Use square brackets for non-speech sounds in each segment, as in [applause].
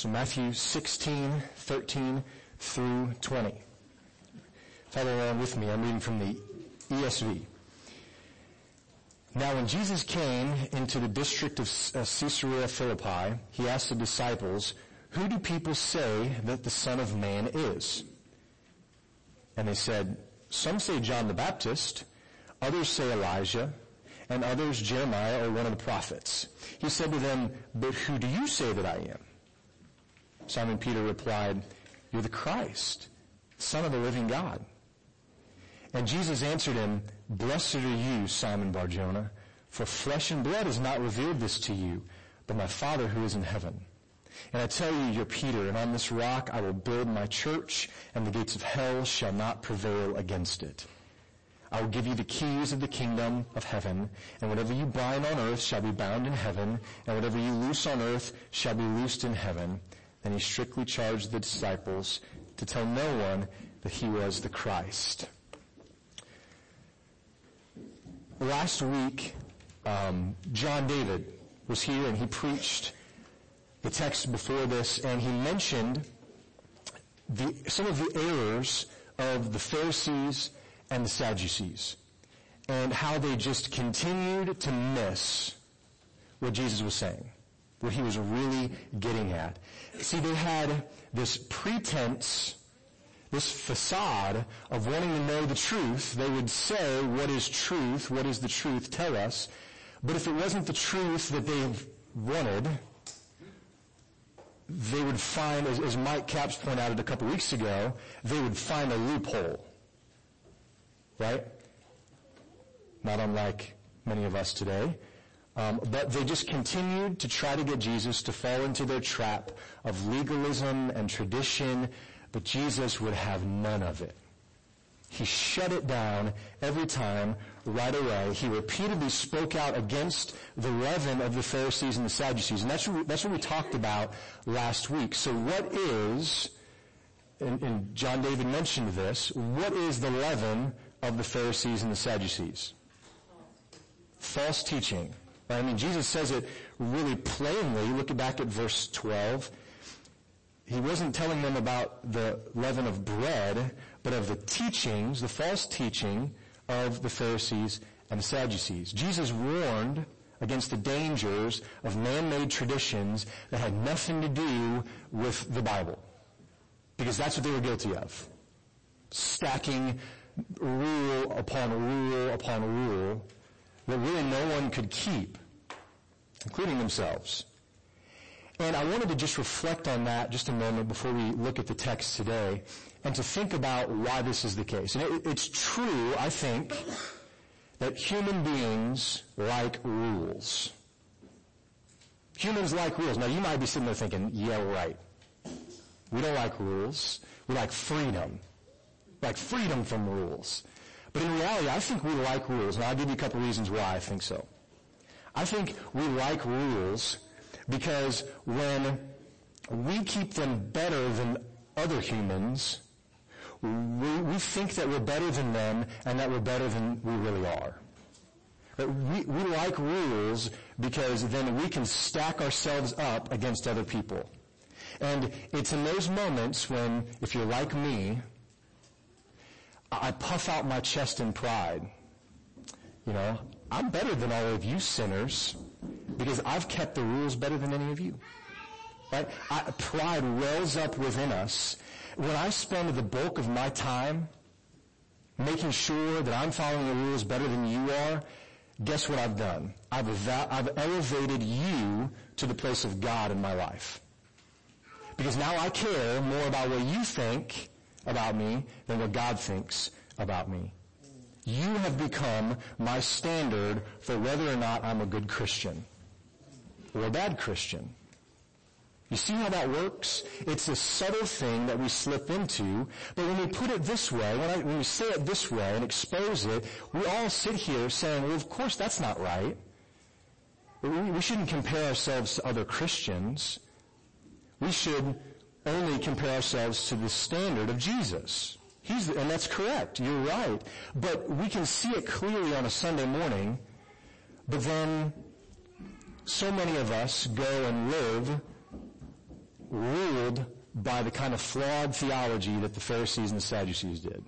So Matthew 16, 13 through 20. Follow along with me. I'm reading from the ESV. Now when Jesus came into the district of uh, Caesarea Philippi, he asked the disciples, who do people say that the Son of Man is? And they said, some say John the Baptist, others say Elijah, and others Jeremiah or one of the prophets. He said to them, but who do you say that I am? Simon Peter replied, You're the Christ, Son of the living God. And Jesus answered him, Blessed are you, Simon Barjona, for flesh and blood has not revealed this to you, but my Father who is in heaven. And I tell you, you're Peter, and on this rock I will build my church, and the gates of hell shall not prevail against it. I will give you the keys of the kingdom of heaven, and whatever you bind on earth shall be bound in heaven, and whatever you loose on earth shall be loosed in heaven. Then he strictly charged the disciples to tell no one that he was the Christ. Last week, um, John David was here and he preached the text before this and he mentioned the, some of the errors of the Pharisees and the Sadducees and how they just continued to miss what Jesus was saying what he was really getting at. See, they had this pretense, this facade of wanting to know the truth. They would say, what is truth? What is the truth? Tell us. But if it wasn't the truth that they wanted, they would find, as, as Mike Capps pointed out a couple weeks ago, they would find a loophole. Right? Not unlike many of us today. Um, but they just continued to try to get Jesus to fall into their trap of legalism and tradition, but Jesus would have none of it. He shut it down every time right away. He repeatedly spoke out against the leaven of the Pharisees and the Sadducees. And that's what we, that's what we talked about last week. So what is, and, and John David mentioned this, what is the leaven of the Pharisees and the Sadducees? False teaching. I mean, Jesus says it really plainly. Look back at verse 12. He wasn't telling them about the leaven of bread, but of the teachings, the false teaching of the Pharisees and the Sadducees. Jesus warned against the dangers of man-made traditions that had nothing to do with the Bible. Because that's what they were guilty of. Stacking rule upon rule upon rule that really no one could keep, including themselves. And I wanted to just reflect on that just a moment before we look at the text today and to think about why this is the case. And it, it's true, I think, that human beings like rules. Humans like rules. Now you might be sitting there thinking, yeah, right. We don't like rules. We like freedom. Like freedom from rules. But in reality, I think we like rules, and I'll give you a couple reasons why I think so. I think we like rules because when we keep them better than other humans, we, we think that we're better than them and that we're better than we really are. But we, we like rules because then we can stack ourselves up against other people. And it's in those moments when, if you're like me, I puff out my chest in pride. You know, I'm better than all of you sinners because I've kept the rules better than any of you. Right? I, pride wells up within us. When I spend the bulk of my time making sure that I'm following the rules better than you are, guess what I've done? I've, I've elevated you to the place of God in my life. Because now I care more about what you think about me than what God thinks about me. You have become my standard for whether or not I'm a good Christian or a bad Christian. You see how that works? It's a subtle thing that we slip into, but when we put it this way, when, I, when we say it this way and expose it, we all sit here saying, well of course that's not right. We, we shouldn't compare ourselves to other Christians. We should only compare ourselves to the standard of Jesus. He's, and that's correct. You're right. But we can see it clearly on a Sunday morning, but then so many of us go and live ruled by the kind of flawed theology that the Pharisees and the Sadducees did.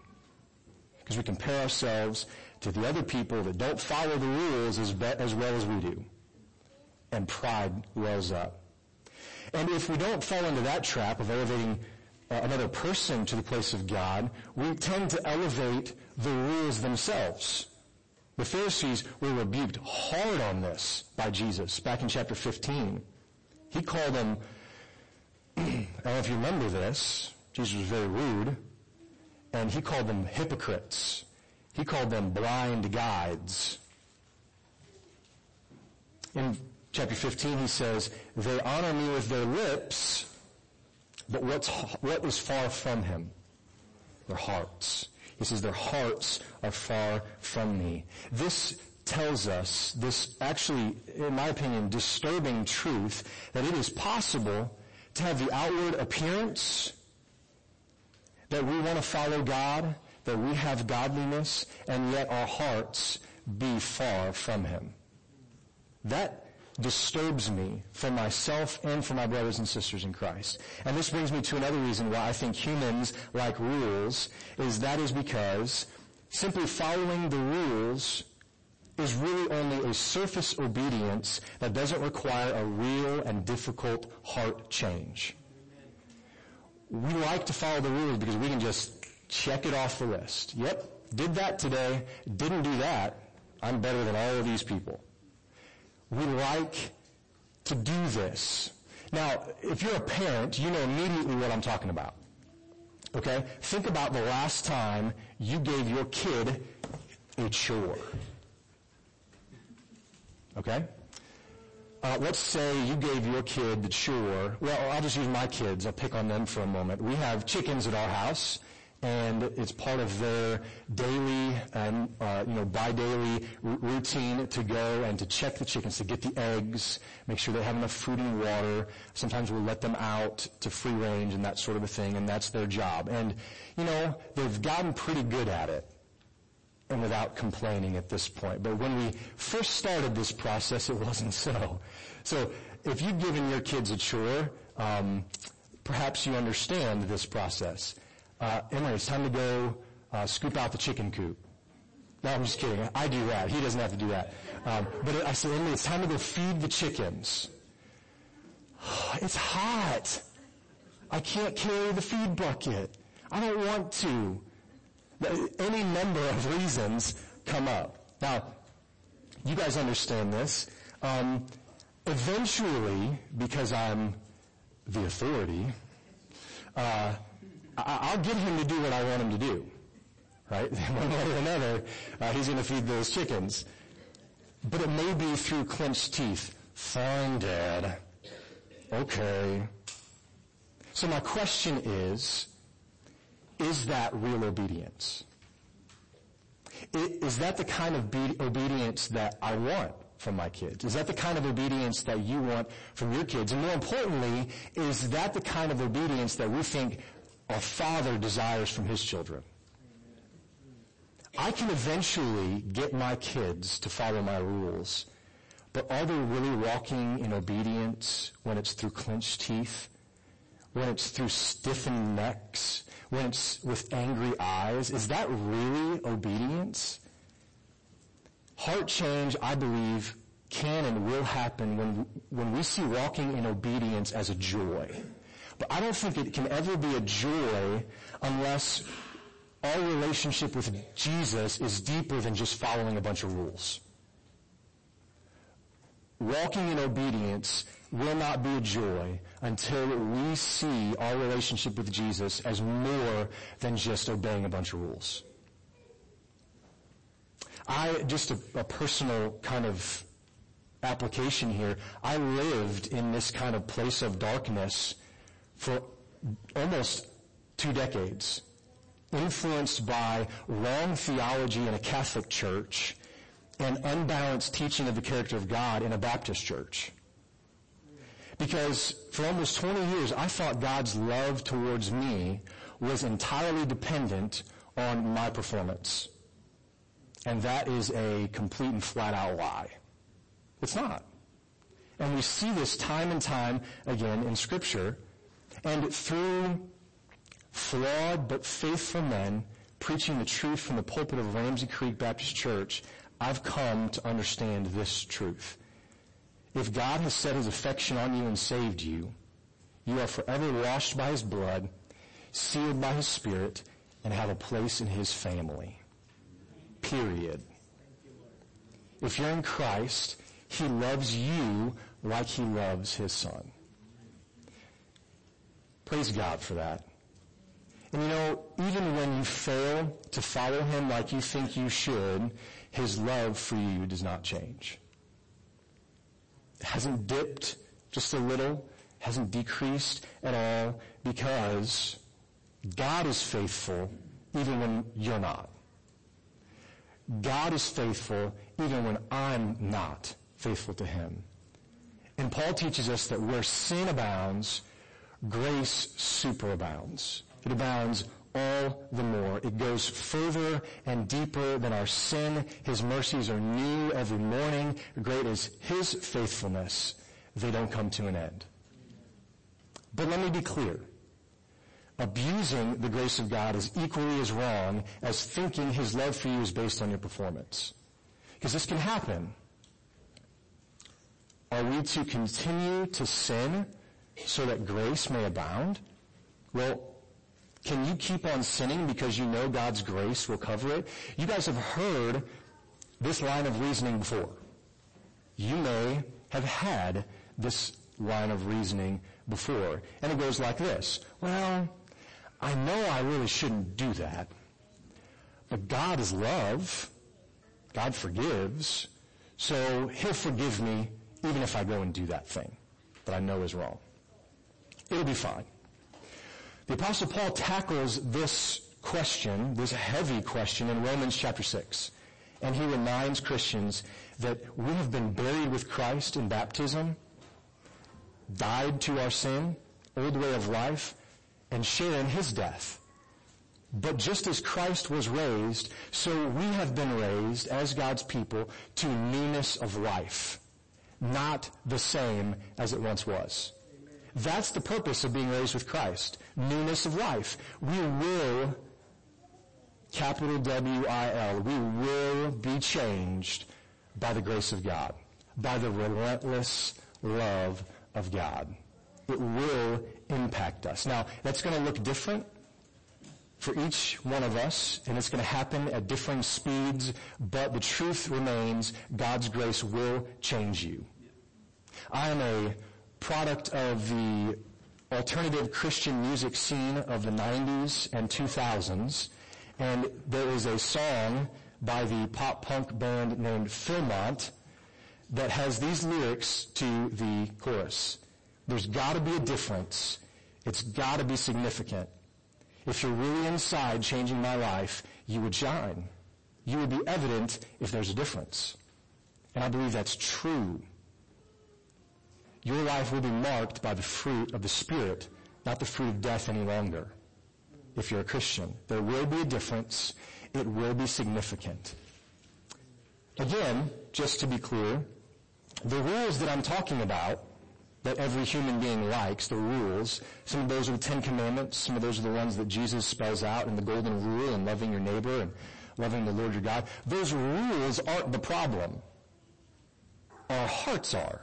Because we compare ourselves to the other people that don't follow the rules as, be- as well as we do. And pride wells up. And if we don't fall into that trap of elevating Uh, another person to the place of God, we tend to elevate the rules themselves. The Pharisees were rebuked hard on this by Jesus back in chapter 15. He called them, [clears throat] I don't know if you remember this, Jesus was very rude, and he called them hypocrites. He called them blind guides. In chapter 15 he says, they honor me with their lips, but what's, what is far from him? Their hearts. He says their hearts are far from me. This tells us, this actually, in my opinion, disturbing truth, that it is possible to have the outward appearance that we want to follow God, that we have godliness, and yet our hearts be far from Him. That disturbs me for myself and for my brothers and sisters in Christ. And this brings me to another reason why I think humans like rules, is that is because simply following the rules is really only a surface obedience that doesn't require a real and difficult heart change. We like to follow the rules because we can just check it off the list. Yep, did that today, didn't do that, I'm better than all of these people. We like to do this. Now, if you're a parent, you know immediately what I'm talking about. Okay? Think about the last time you gave your kid a chore. Okay? Uh, let's say you gave your kid the chore. Well, I'll just use my kids. I'll pick on them for a moment. We have chickens at our house, and it's part of their daily and uh, you know bi-daily r- routine to go and to check the chickens to get the eggs, make sure they have enough food and water. Sometimes we'll let them out to free range and that sort of a thing, and that's their job. And you know they've gotten pretty good at it, and without complaining at this point. But when we first started this process, it [laughs] wasn't so. So if you've given your kids a chore, um, perhaps you understand this process uh, Emily, it's time to go uh, scoop out the chicken coop. No, I'm just kidding. I do that. He doesn't have to do that. Um, but I said, Emily, it's time to go feed the chickens. [sighs] It's hot. I can't carry the feed bucket. I don't want to. Any number of reasons come up. Now, you guys understand this. Um, eventually, because I'm the authority, uh, I'll get him to do what I want him to do. Right? [laughs] One way or another, uh, he's going to feed those chickens. But it may be through clenched teeth. Fine, Dad. Okay. So my question is, is that real obedience? Is that the kind of obedience that I want from my kids? Is that the kind of obedience that you want from your kids? And more importantly, is that the kind of obedience that we think a father desires from his children. I can eventually get my kids to follow my rules, but are they really walking in obedience when it's through clenched teeth? When it's through stiffened necks? When it's with angry eyes? Is that really obedience? Heart change, I believe, can and will happen when, when we see walking in obedience as a joy. But I don't think it can ever be a joy unless our relationship with Jesus is deeper than just following a bunch of rules. Walking in obedience will not be a joy until we see our relationship with Jesus as more than just obeying a bunch of rules. I, just a, a personal kind of application here, I lived in this kind of place of darkness for almost two decades, influenced by wrong theology in a Catholic church and unbalanced teaching of the character of God in a Baptist church. Because for almost 20 years, I thought God's love towards me was entirely dependent on my performance. And that is a complete and flat out lie. It's not. And we see this time and time again in scripture And through flawed but faithful men preaching the truth from the pulpit of Ramsey Creek Baptist Church, I've come to understand this truth. If God has set his affection on you and saved you, you are forever washed by his blood, sealed by his spirit, and have a place in his family. Period. If you're in Christ, he loves you like he loves his son. Praise God for that. And you know, even when you fail to follow him like you think you should, his love for you does not change. It hasn't dipped just a little, hasn't decreased at all because God is faithful even when you're not. God is faithful even when I'm not faithful to him. And Paul teaches us that where sin abounds, grace superabounds. It abounds all the more. It goes further and deeper than our sin. His mercies are new every morning. Great is His faithfulness. They don't come to an end. But let me be clear. Abusing the grace of God is equally as wrong as thinking His love for you is based on your performance. Because this can happen. Are we to continue to sin so that grace may abound? Well, can you keep on sinning because you know God's grace will cover it? You guys have heard this line of reasoning before. You may have had this line of reasoning before. And it goes like this. Well, I know I really shouldn't do that. But God is love. God forgives. So He'll forgive me even if I go and do that thing that I know is wrong. It'll be fine. The apostle Paul tackles this question, this heavy question in Romans chapter 6. And he reminds Christians that we have been buried with Christ in baptism, died to our sin, old way of life, and share in his death. But just as Christ was raised, so we have been raised as God's people to newness of life not the same as it once was. That's the purpose of being raised with Christ. Newness of life. We will, capital W-I-L, we will be changed by the grace of God. By the relentless love of God. It will impact us. Now, that's going to look different for each one of us, and it's going to happen at different speeds, but the truth remains God's grace will change you. I am a product of the alternative Christian music scene of the 90s and 2000s. And there is a song by the pop punk band named Philmont that has these lyrics to the chorus. There's gotta be a difference. It's gotta be significant. If you're really inside changing my life, you would shine. You would be evident if there's a difference. And I believe that's true your life will be marked by the fruit of the Spirit, not the fruit of death any longer. If you're a Christian, there will be a difference. It will be significant. Again, just to be clear, the rules that I'm talking about, that every human being likes, the rules, some of those are the Ten Commandments, some of those are the ones that Jesus spells out in the Golden Rule and loving your neighbor and loving the Lord your God. Those rules aren't the problem. Our hearts are.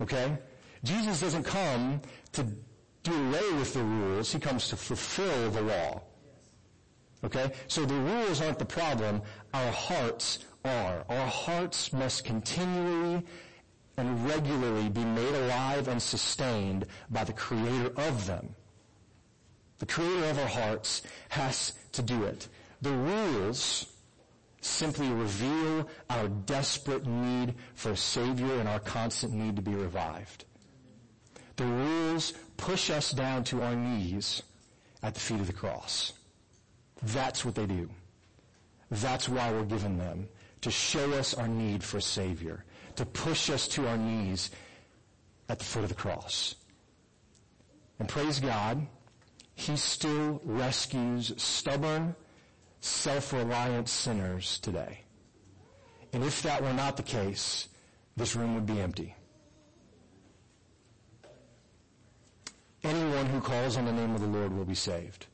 Okay? Jesus doesn't come to do away with the rules. He comes to fulfill the law. Okay? So the rules aren't the problem. Our hearts are. Our hearts must continually and regularly be made alive and sustained by the creator of them. The creator of our hearts has to do it. The rules simply reveal our desperate need for a Savior and our constant need to be revived. The rules push us down to our knees at the feet of the cross. That's what they do. That's why we're given them. To show us our need for a Savior. To push us to our knees at the foot of the cross. And praise God, He still rescues stubborn, self-reliant sinners today. And if that were not the case, this room would be empty. Anyone who calls on the name of the Lord will be saved.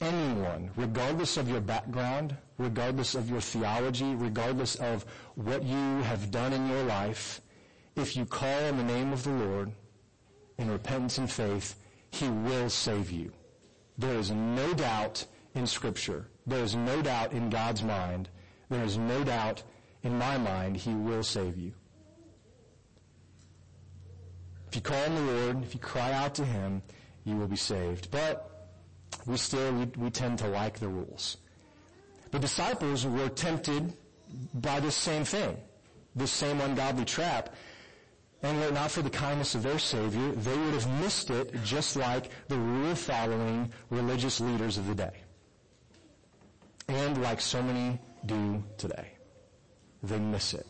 Anyone, regardless of your background, regardless of your theology, regardless of what you have done in your life, if you call on the name of the Lord in repentance and faith, He will save you. There is no doubt in Scripture. There is no doubt in God's mind. There is no doubt in my mind He will save you. If you call on the Lord, if you cry out to Him, you will be saved. But we still, we, we tend to like the rules. The disciples were tempted by this same thing, this same ungodly trap. And were it not for the kindness of their Savior, they would have missed it just like the rule-following religious leaders of the day. And like so many do today. They miss it.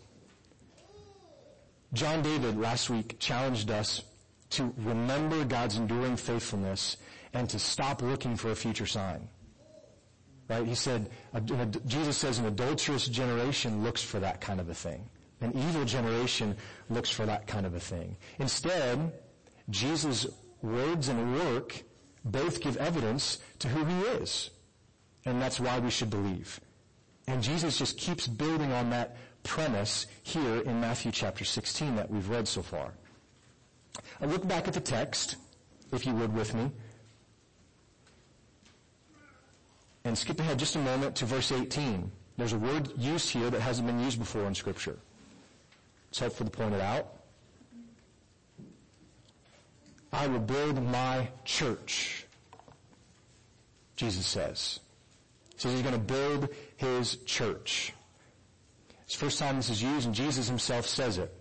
John David last week challenged us to remember God's enduring faithfulness and to stop looking for a future sign. Right? He said, Jesus says an adulterous generation looks for that kind of a thing. An evil generation looks for that kind of a thing. Instead, Jesus' words and work both give evidence to who he is. And that's why we should believe. And Jesus just keeps building on that premise here in Matthew chapter 16 that we've read so far. I look back at the text, if you would with me, and skip ahead just a moment to verse 18. There's a word used here that hasn't been used before in Scripture. It's helpful to point it out. I will build my church, Jesus says. Says he's going to build his church. It's the first time this is used, and Jesus himself says it.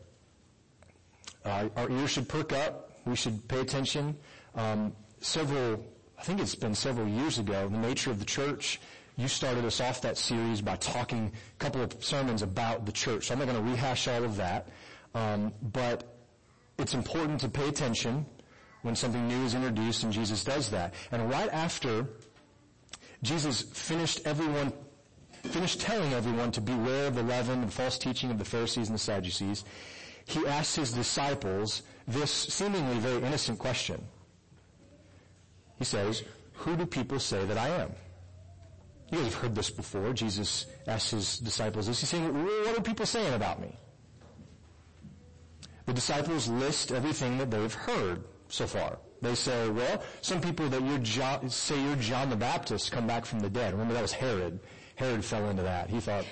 Uh, our ears should perk up. We should pay attention. Um, several, I think it's been several years ago, the nature of the church. You started us off that series by talking a couple of sermons about the church. So I'm not going to rehash all of that. Um, but it's important to pay attention when something new is introduced, and Jesus does that. And right after Jesus finished everyone finished telling everyone to beware of the leaven and false teaching of the Pharisees and the Sadducees, he asked his disciples this seemingly very innocent question. He says, who do people say that I am? You guys have heard this before. Jesus asks his disciples this. He's saying, what are people saying about me? The disciples list everything that they've heard so far. They say, well, some people that you're John, say you're John the Baptist come back from the dead. Remember that was Herod. Herod fell into that. He thought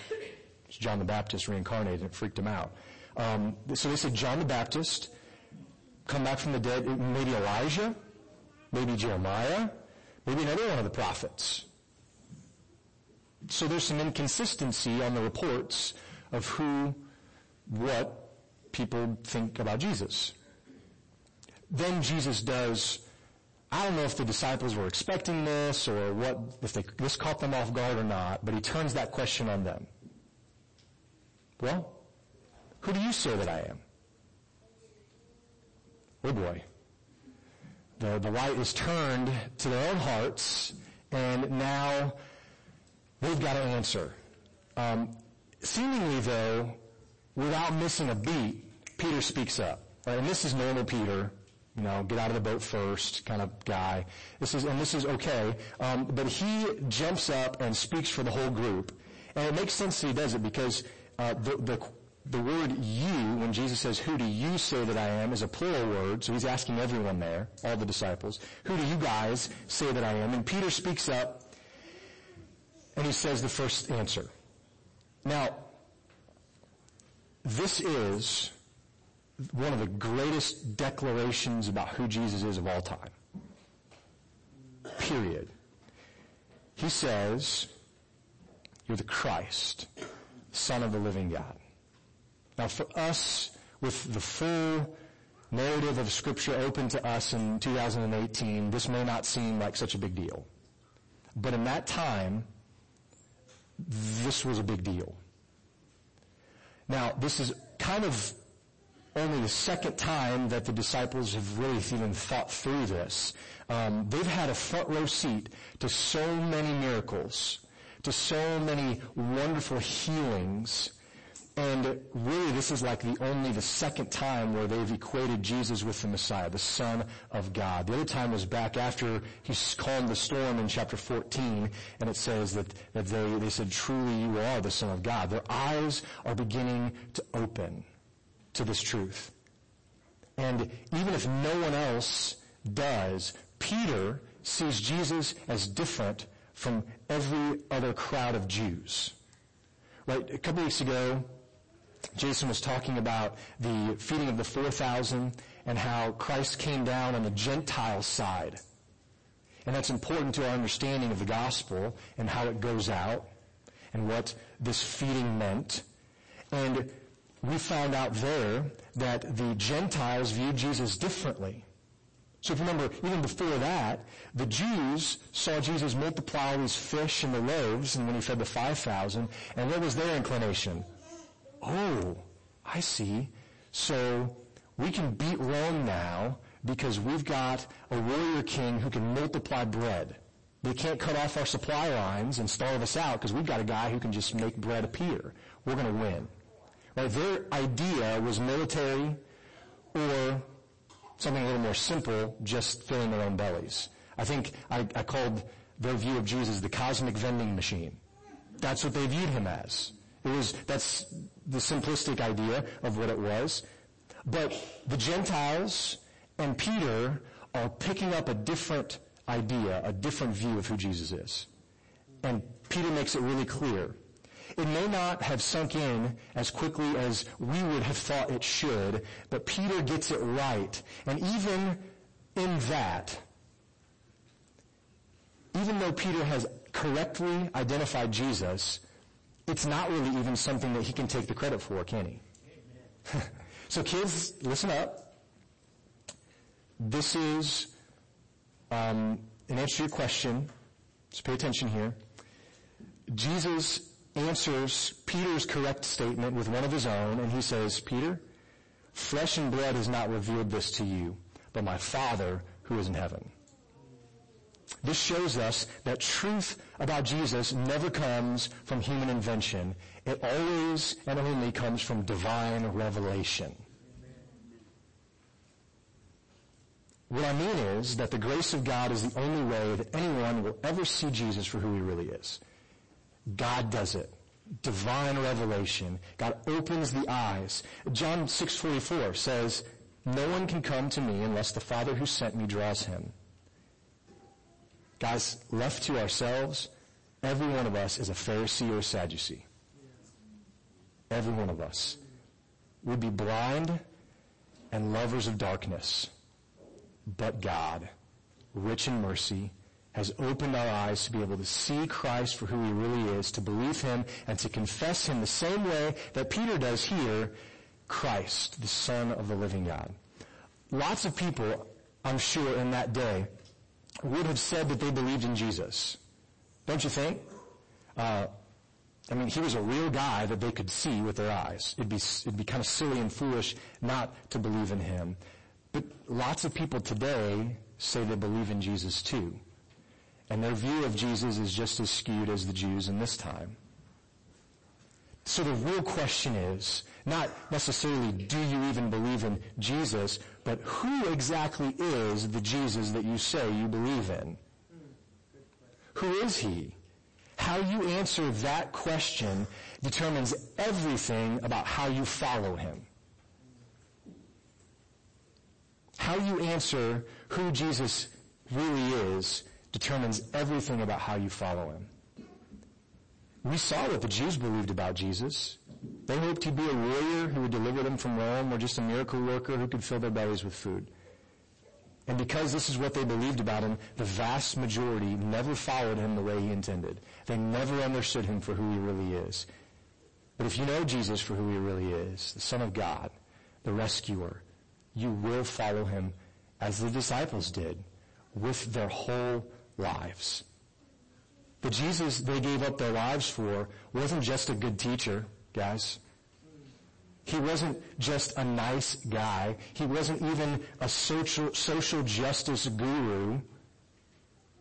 John the Baptist reincarnated and it freaked him out. Um, so they said John the Baptist, come back from the dead, maybe Elijah, maybe Jeremiah, maybe another one of the prophets. So there's some inconsistency on the reports of who, what people think about Jesus. Then Jesus does I don't know if the disciples were expecting this or what, if they, this caught them off guard or not, but he turns that question on them. Well, who do you say that I am? Oh boy. The, the light is turned to their own hearts, and now they've got an answer. Um, seemingly, though, without missing a beat, Peter speaks up. Right? And this is normal Peter you know, get out of the boat first kind of guy. This is, and this is okay. Um, but he jumps up and speaks for the whole group. And it makes sense that he does it because uh, the, the, the word you, when Jesus says, who do you say that I am, is a plural word. So he's asking everyone there, all the disciples, who do you guys say that I am? And Peter speaks up and he says the first answer. Now, this is one of the greatest declarations about who Jesus is of all time. Period. He says, you're the Christ, Son of the living God. Now for us, with the full narrative of scripture open to us in 2018, this may not seem like such a big deal. But in that time, this was a big deal. Now, this is kind of only the second time that the disciples have really even thought through this. Um, they've had a front row seat to so many miracles, to so many wonderful healings, And really, this is like the only the second time where they've equated Jesus with the Messiah, the Son of God. The other time was back after he calmed the storm in chapter 14, and it says that, that they, they said, truly you are the Son of God. Their eyes are beginning to open to this truth. And even if no one else does, Peter sees Jesus as different from every other crowd of Jews. Right? A couple weeks ago, Jason was talking about the feeding of the 4,000 and how Christ came down on the Gentile side. And that's important to our understanding of the gospel and how it goes out and what this feeding meant. And we found out there that the Gentiles viewed Jesus differently. So if you remember, even before that, the Jews saw Jesus multiply these fish and the loaves, and when he fed the 5,000, and what was their inclination? Oh, I see. So we can beat Rome now because we've got a warrior king who can multiply bread. They can't cut off our supply lines and starve us out because we've got a guy who can just make bread appear. We're going to win. Right? Their idea was military or something a little more simple, just filling their own bellies. I think I, I called their view of Jesus the cosmic vending machine. That's what they viewed him as. It was, that's the simplistic idea of what it was. But the Gentiles and Peter are picking up a different idea, a different view of who Jesus is. And Peter makes it really clear. It may not have sunk in as quickly as we would have thought it should, but Peter gets it right. And even in that, even though Peter has correctly identified Jesus, it's not really even something that he can take the credit for, can he? [laughs] so kids, listen up. This is um, an answer to your question. Just pay attention here. Jesus answers Peter's correct statement with one of his own, and he says, Peter, flesh and blood has not revealed this to you, but my Father who is in heaven. This shows us that truth about Jesus never comes from human invention. It always and only comes from divine revelation. What I mean is that the grace of God is the only way that anyone will ever see Jesus for who he really is. God does it. Divine revelation. God opens the eyes. John 6:44 says, "No one can come to me unless the Father who sent me draws him." Guys, left to ourselves, every one of us is a Pharisee or a Sadducee. Every one of us would be blind and lovers of darkness. But God, rich in mercy, has opened our eyes to be able to see Christ for who he really is, to believe him, and to confess him the same way that Peter does here, Christ, the Son of the living God. Lots of people, I'm sure, in that day would have said that they believed in Jesus. Don't you think? Uh, I mean, he was a real guy that they could see with their eyes. It'd be, it'd be kind of silly and foolish not to believe in him. But lots of people today say they believe in Jesus too. And their view of Jesus is just as skewed as the Jews in this time. So the real question is not necessarily do you even believe in Jesus, but who exactly is the Jesus that you say you believe in? Who is he? How you answer that question determines everything about how you follow him. How you answer who Jesus really is determines everything about how you follow him. We saw what the Jews believed about Jesus. They hoped he'd be a warrior who would deliver them from Rome or just a miracle worker who could fill their bellies with food. And because this is what they believed about him, the vast majority never followed him the way he intended. They never understood him for who he really is. But if you know Jesus for who he really is, the Son of God, the rescuer, you will follow him as the disciples did with their whole lives. The Jesus they gave up their lives for wasn't just a good teacher, guys. He wasn't just a nice guy. He wasn't even a social, social justice guru.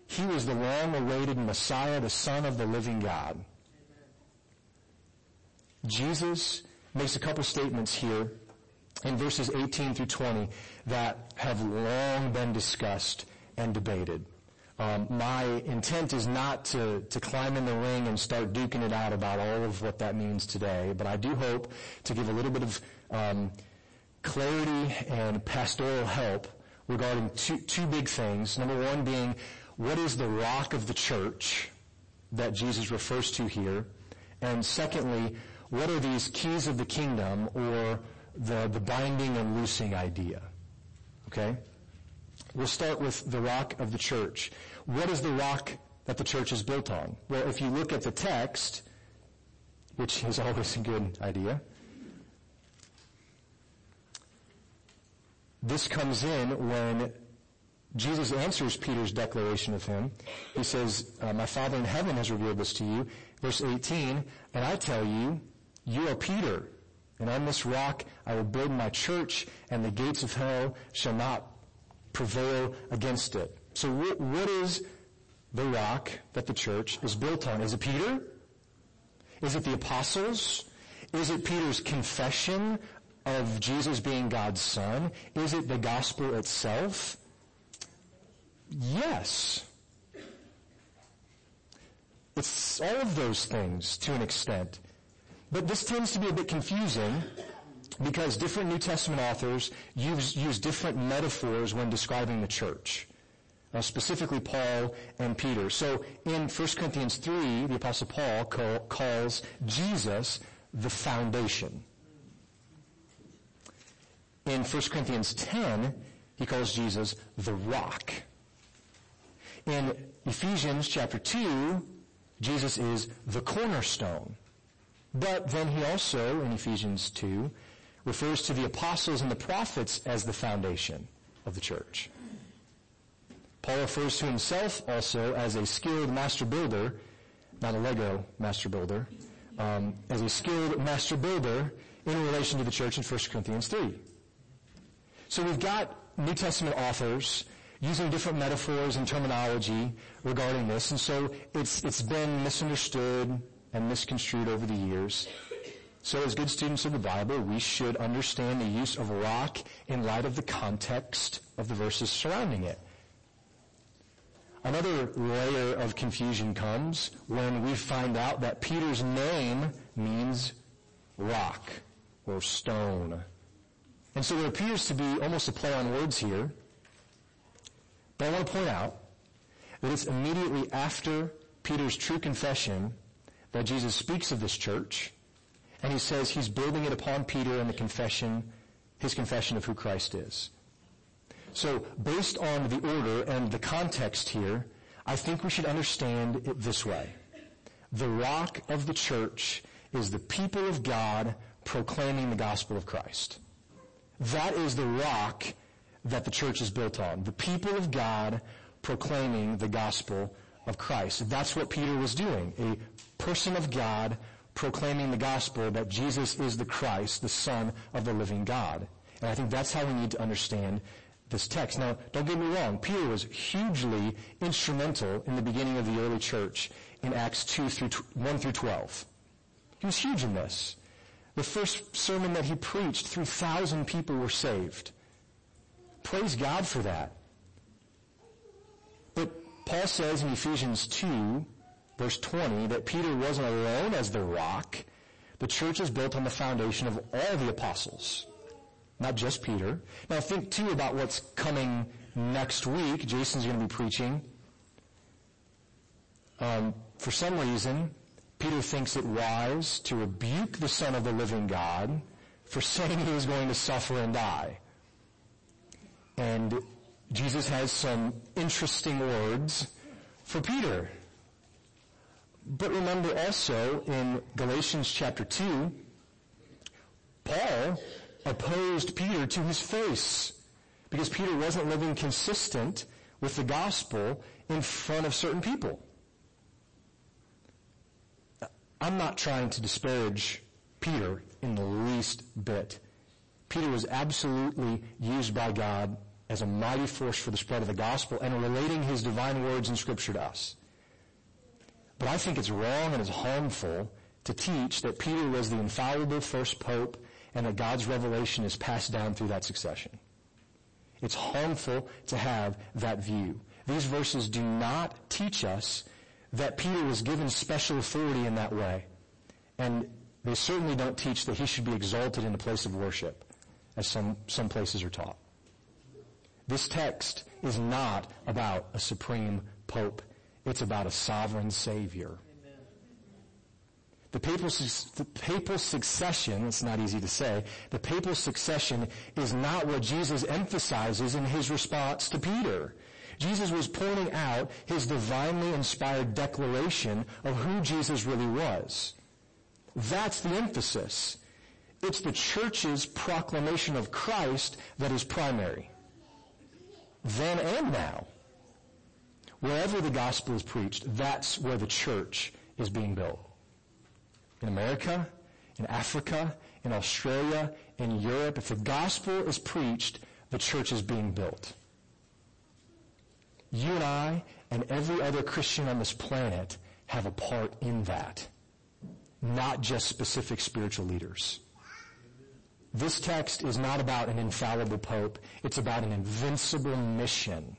He was the long-awaited Messiah, the Son of the living God. Jesus makes a couple statements here in verses 18 through 20 that have long been discussed and debated. Um, my intent is not to, to climb in the ring and start duking it out about all of what that means today, but I do hope to give a little bit of um, clarity and pastoral help regarding two, two big things. Number one being, what is the rock of the church that Jesus refers to here? And secondly, what are these keys of the kingdom or the, the binding and loosing idea? Okay? We'll start with the rock of the church. What is the rock that the church is built on? Well, if you look at the text, which is always a good idea, this comes in when Jesus answers Peter's declaration of him. He says, uh, my Father in heaven has revealed this to you. Verse 18, and I tell you, you are Peter, and on this rock I will build my church, and the gates of hell shall not prevail against it. So what, what is the rock that the church is built on? Is it Peter? Is it the apostles? Is it Peter's confession of Jesus being God's son? Is it the gospel itself? Yes. It's all of those things to an extent. But this tends to be a bit confusing because different New Testament authors use, use different metaphors when describing the church. Uh, specifically Paul and Peter. So in 1 Corinthians 3, the apostle Paul call, calls Jesus the foundation. In 1 Corinthians 10, he calls Jesus the rock. In Ephesians chapter 2, Jesus is the cornerstone. But then he also, in Ephesians 2, refers to the apostles and the prophets as the foundation of the church. Paul refers to himself also as a skilled master builder, not a Lego master builder, um, as a skilled master builder in relation to the church in 1 Corinthians 3. So we've got New Testament authors using different metaphors and terminology regarding this, and so it's, it's been misunderstood and misconstrued over the years. So as good students of the Bible, we should understand the use of rock in light of the context of the verses surrounding it. Another layer of confusion comes when we find out that Peter's name means rock or stone. And so there appears to be almost a play on words here. But I want to point out that it's immediately after Peter's true confession that Jesus speaks of this church, and he says he's building it upon Peter and the confession, his confession of who Christ is. So based on the order and the context here, I think we should understand it this way. The rock of the church is the people of God proclaiming the gospel of Christ. That is the rock that the church is built on. The people of God proclaiming the gospel of Christ. That's what Peter was doing. A person of God proclaiming the gospel that Jesus is the Christ, the Son of the living God. And I think that's how we need to understand this text. Now, don't get me wrong. Peter was hugely instrumental in the beginning of the early church in Acts 2 through 1 through 12. He was huge in this. The first sermon that he preached, 3,000 people were saved. Praise God for that. But Paul says in Ephesians 2, verse 20, that Peter wasn't alone as the rock. The church is built on the foundation of all the apostles not just Peter. Now think too about what's coming next week. Jason's going to be preaching. Um, for some reason, Peter thinks it wise to rebuke the Son of the living God for saying he was going to suffer and die. And Jesus has some interesting words for Peter. But remember also in Galatians chapter 2, Paul opposed Peter to his face because Peter wasn't living consistent with the gospel in front of certain people. I'm not trying to disparage Peter in the least bit. Peter was absolutely used by God as a mighty force for the spread of the gospel and relating his divine words in scripture to us. But I think it's wrong and it's harmful to teach that Peter was the infallible first pope and that God's revelation is passed down through that succession. It's harmful to have that view. These verses do not teach us that Peter was given special authority in that way. And they certainly don't teach that he should be exalted in a place of worship, as some, some places are taught. This text is not about a supreme pope. It's about a sovereign savior. The papal, the papal succession, it's not easy to say, the papal succession is not what Jesus emphasizes in his response to Peter. Jesus was pointing out his divinely inspired declaration of who Jesus really was. That's the emphasis. It's the church's proclamation of Christ that is primary. Then and now. Wherever the gospel is preached, that's where the church is being built in America, in Africa, in Australia, in Europe, if the gospel is preached, the church is being built. You and I and every other Christian on this planet have a part in that, not just specific spiritual leaders. This text is not about an infallible pope. It's about an invincible mission.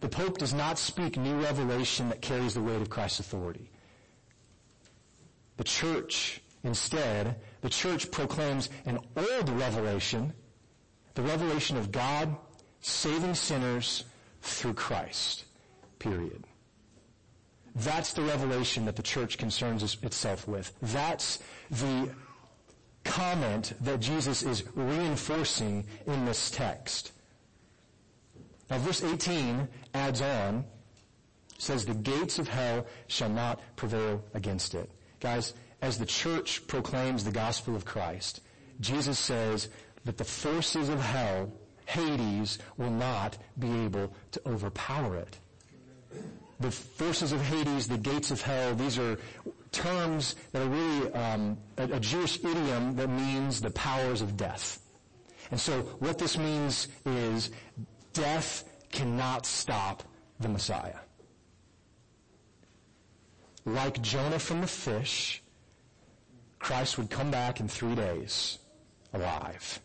The pope does not speak new revelation that carries the weight of Christ's authority. The church, instead, the church proclaims an old revelation, the revelation of God saving sinners through Christ. Period. That's the revelation that the church concerns itself with. That's the comment that Jesus is reinforcing in this text. Now verse 18 adds on, says the gates of hell shall not prevail against it. Guys, as the church proclaims the gospel of Christ, Jesus says that the forces of hell, Hades, will not be able to overpower it. The forces of Hades, the gates of hell, these are terms that are really um, a, a Jewish idiom that means the powers of death. And so what this means is death cannot stop the Messiah like Jonah from the fish, Christ would come back in three days alive.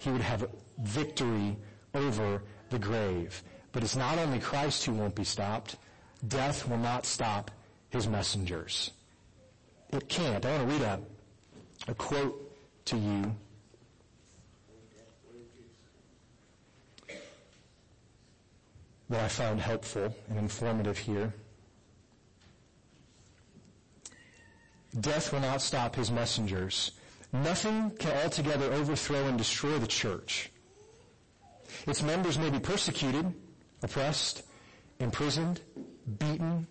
He would have victory over the grave. But it's not only Christ who won't be stopped. Death will not stop his messengers. It can't. I want to read a, a quote to you. That I found helpful and informative here. Death will not stop his messengers. Nothing can altogether overthrow and destroy the church. Its members may be persecuted, oppressed, imprisoned, beaten,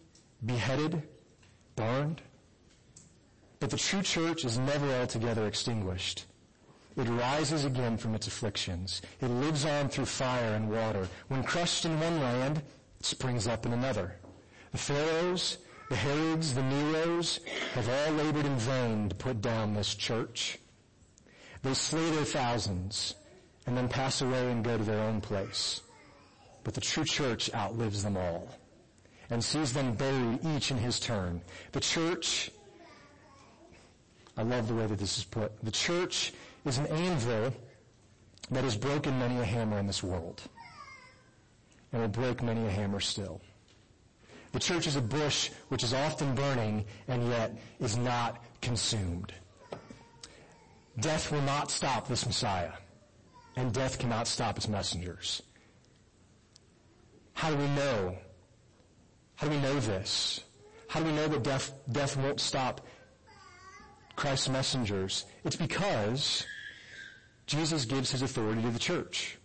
beheaded, burned. But the true church is never altogether extinguished. It rises again from its afflictions. It lives on through fire and water. When crushed in one land, it springs up in another. The pharaohs the Herods, the Neros have all labored in vain to put down this church. They slay their thousands and then pass away and go to their own place. But the true church outlives them all and sees them buried each in his turn. The church, I love the way that this is put. The church is an anvil that has broken many a hammer in this world and will break many a hammer still. The church is a bush which is often burning and yet is not consumed. Death will not stop this Messiah, and death cannot stop its messengers. How do we know? How do we know this? How do we know that death, death won't stop Christ's messengers? It's because Jesus gives his authority to the church.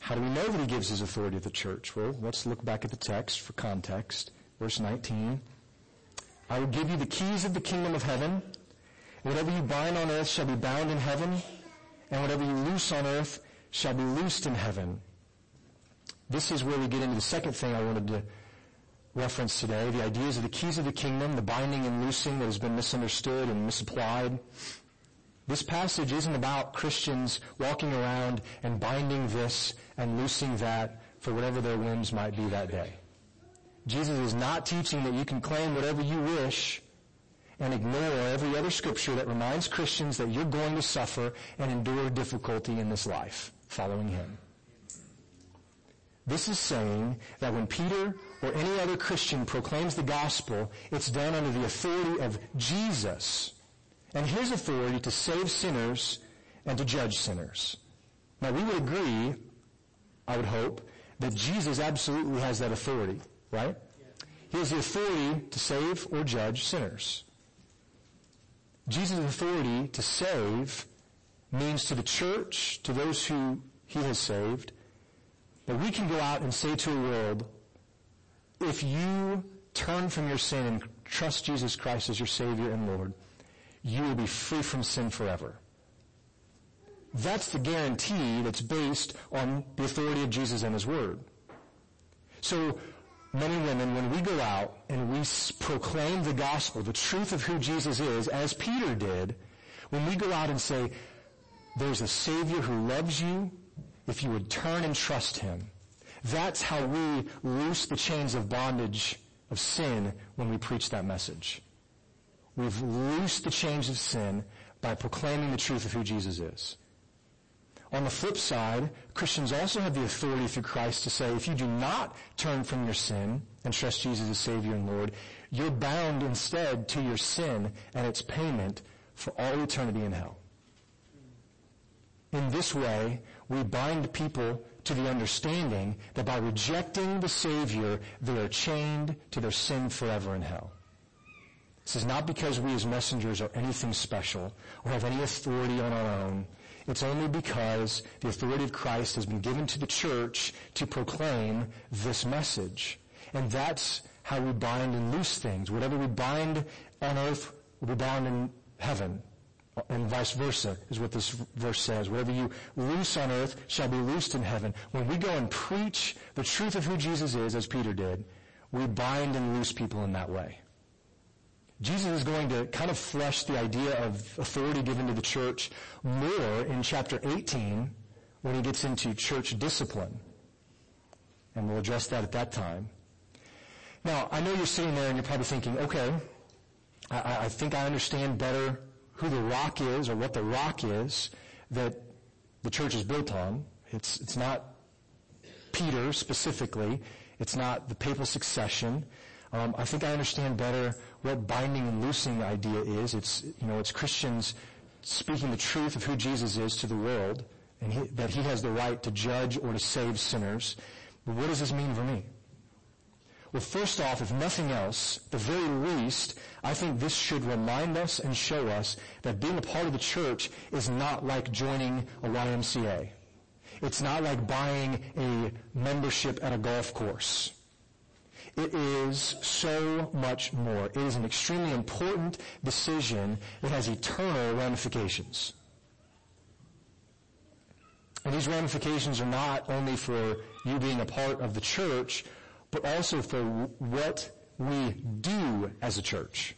How do we know that he gives his authority to the church? Well, let's look back at the text for context. Verse 19. I will give you the keys of the kingdom of heaven. Whatever you bind on earth shall be bound in heaven, and whatever you loose on earth shall be loosed in heaven. This is where we get into the second thing I wanted to reference today, the ideas of the keys of the kingdom, the binding and loosing that has been misunderstood and misapplied. This passage isn't about Christians walking around and binding this and loosing that for whatever their whims might be that day. Jesus is not teaching that you can claim whatever you wish and ignore every other scripture that reminds Christians that you're going to suffer and endure difficulty in this life following him. This is saying that when Peter or any other Christian proclaims the gospel, it's done under the authority of Jesus and his authority to save sinners and to judge sinners. Now we would agree, I would hope, that Jesus absolutely has that authority, right? He has the authority to save or judge sinners. Jesus' authority to save means to the church, to those who he has saved, that we can go out and say to a world, if you turn from your sin and trust Jesus Christ as your Savior and Lord, you will be free from sin forever. That's the guarantee that's based on the authority of Jesus and His Word. So, men and women, when we go out and we proclaim the gospel, the truth of who Jesus is, as Peter did, when we go out and say, there's a Savior who loves you, if you would turn and trust Him, that's how we loose the chains of bondage of sin when we preach that message. We've loosed the chains of sin by proclaiming the truth of who Jesus is. On the flip side, Christians also have the authority through Christ to say, if you do not turn from your sin and trust Jesus as Savior and Lord, you're bound instead to your sin and its payment for all eternity in hell. In this way, we bind people to the understanding that by rejecting the Savior, they are chained to their sin forever in hell. This is not because we as messengers are anything special or have any authority on our own. It's only because the authority of Christ has been given to the church to proclaim this message. And that's how we bind and loose things. Whatever we bind on earth be bound in heaven. And vice versa is what this verse says. Whatever you loose on earth shall be loosed in heaven. When we go and preach the truth of who Jesus is, as Peter did, we bind and loose people in that way. Jesus is going to kind of flesh the idea of authority given to the church more in chapter 18 when he gets into church discipline. And we'll address that at that time. Now, I know you're sitting there and you're probably thinking, okay, I, I think I understand better who the rock is or what the rock is that the church is built on. It's, it's not Peter specifically. It's not the papal succession. Um, I think I understand better what binding and loosing idea is. It's, you know, it's Christians speaking the truth of who Jesus is to the world and he, that he has the right to judge or to save sinners. But what does this mean for me? Well, first off, if nothing else, the very least, I think this should remind us and show us that being a part of the church is not like joining a YMCA. It's not like buying a membership at a golf course. It is so much more. It is an extremely important decision that has eternal ramifications. And these ramifications are not only for you being a part of the church, but also for what we do as a church.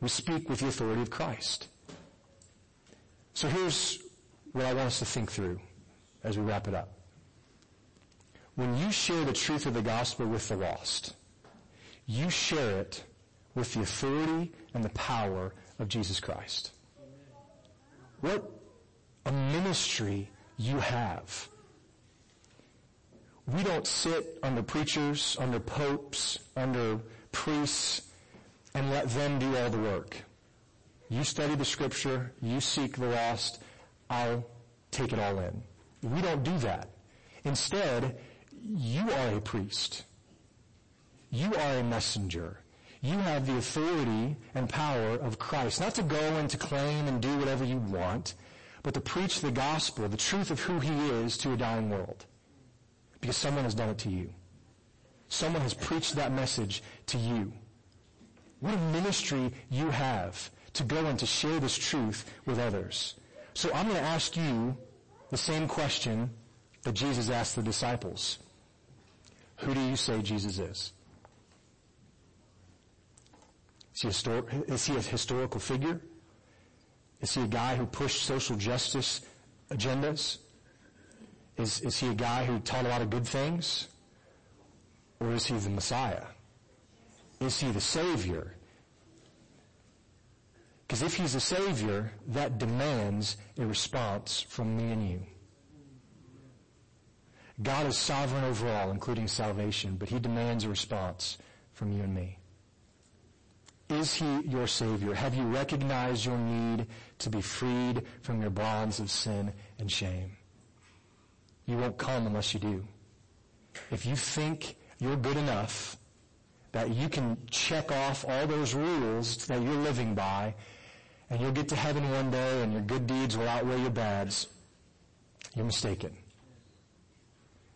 We speak with the authority of Christ. So here's what I want us to think through as we wrap it up when you share the truth of the gospel with the lost, you share it with the authority and the power of Jesus Christ. What a ministry you have. We don't sit under preachers, under popes, under priests, and let them do all the work. You study the scripture, you seek the lost, I'll take it all in. We don't do that. Instead, you are a priest. You are a messenger. You have the authority and power of Christ, not to go and to claim and do whatever you want, but to preach the gospel, the truth of who he is to a dying world. Because someone has done it to you. Someone has preached that message to you. What a ministry you have to go and to share this truth with others. So I'm going to ask you the same question that Jesus asked the disciples. Who do you say Jesus is? Is he, histor- is he a historical figure? Is he a guy who pushed social justice agendas? Is, is he a guy who taught a lot of good things? Or is he the Messiah? Is he the Savior? Because if he's the Savior, that demands a response from me and you. God is sovereign over all, including salvation, but he demands a response from you and me. Is he your Savior? Have you recognized your need to be freed from your bonds of sin and shame? You won't come unless you do. If you think you're good enough, that you can check off all those rules that you're living by, and you'll get to heaven one day and your good deeds will outweigh your bads, you're mistaken.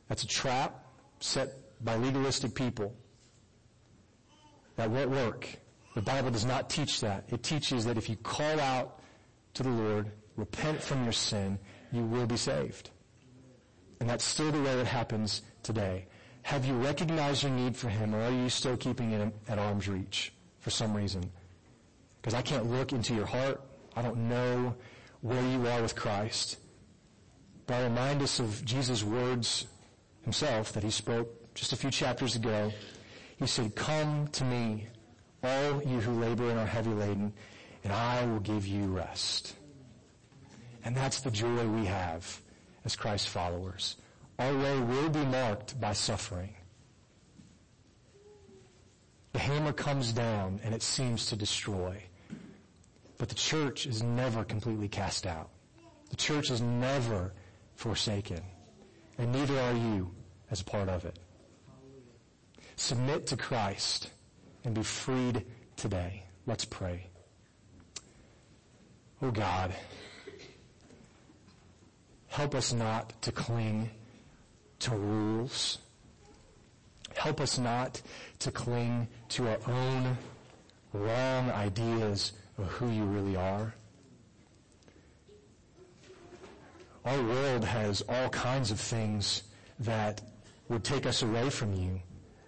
That's a trap set by legalistic people that won't work. The Bible does not teach that. It teaches that if you call out to the Lord, repent from your sin, you will be saved. And that's still the way it happens today. Have you recognized your need for Him, or are you still keeping it at arm's reach for some reason? Because I can't look into your heart. I don't know where you are with Christ. But I remind us of Jesus' words himself that he spoke just a few chapters ago. He said, Come to me, all you who labor and are heavy laden, and I will give you rest. And that's the joy we have as Christ followers. Our way will be marked by suffering. The hammer comes down and it seems to destroy. But the church is never completely cast out. The church is never forsaken. And neither are you as a part of it. Submit to Christ and be freed today. Let's pray. Oh God, help us not to cling to rules. Help us not to cling to our own wrong ideas of who you really are. Our world has all kinds of things that would take us away from you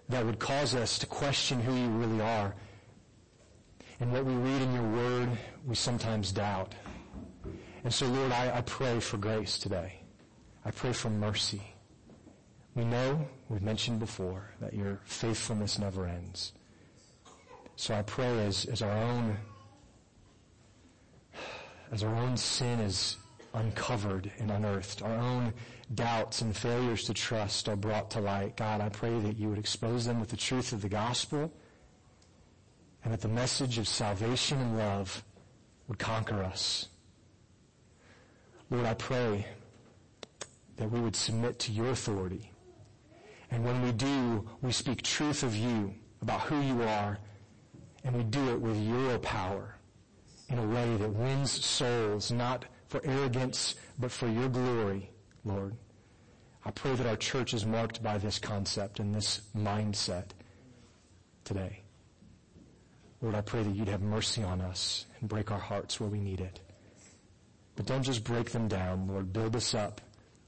that would cause us to question who you really are. And what we read in your word, we sometimes doubt. And so, Lord, I, I pray for grace today. I pray for mercy. We know, we've mentioned before, that your faithfulness never ends. So I pray as, as our own, as our own sin is uncovered and unearthed, our own doubts and failures to trust are brought to light. God, I pray that you would expose them with the truth of the gospel and that the message of salvation and love would conquer us. Lord, I pray that we would submit to your authority. And when we do, we speak truth of you about who you are, and we do it with your power in a way that wins souls, not for arrogance, but for your glory Lord. I pray that our church is marked by this concept and this mindset today. Lord, I pray that you'd have mercy on us and break our hearts where we need it. But don't just break them down, Lord. Build us up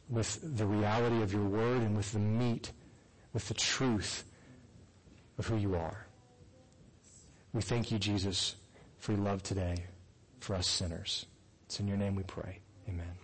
with the reality of your word and with the meat, with the truth of who you are. We thank you, Jesus, for your love today for us sinners. It's in your name we pray. Amen.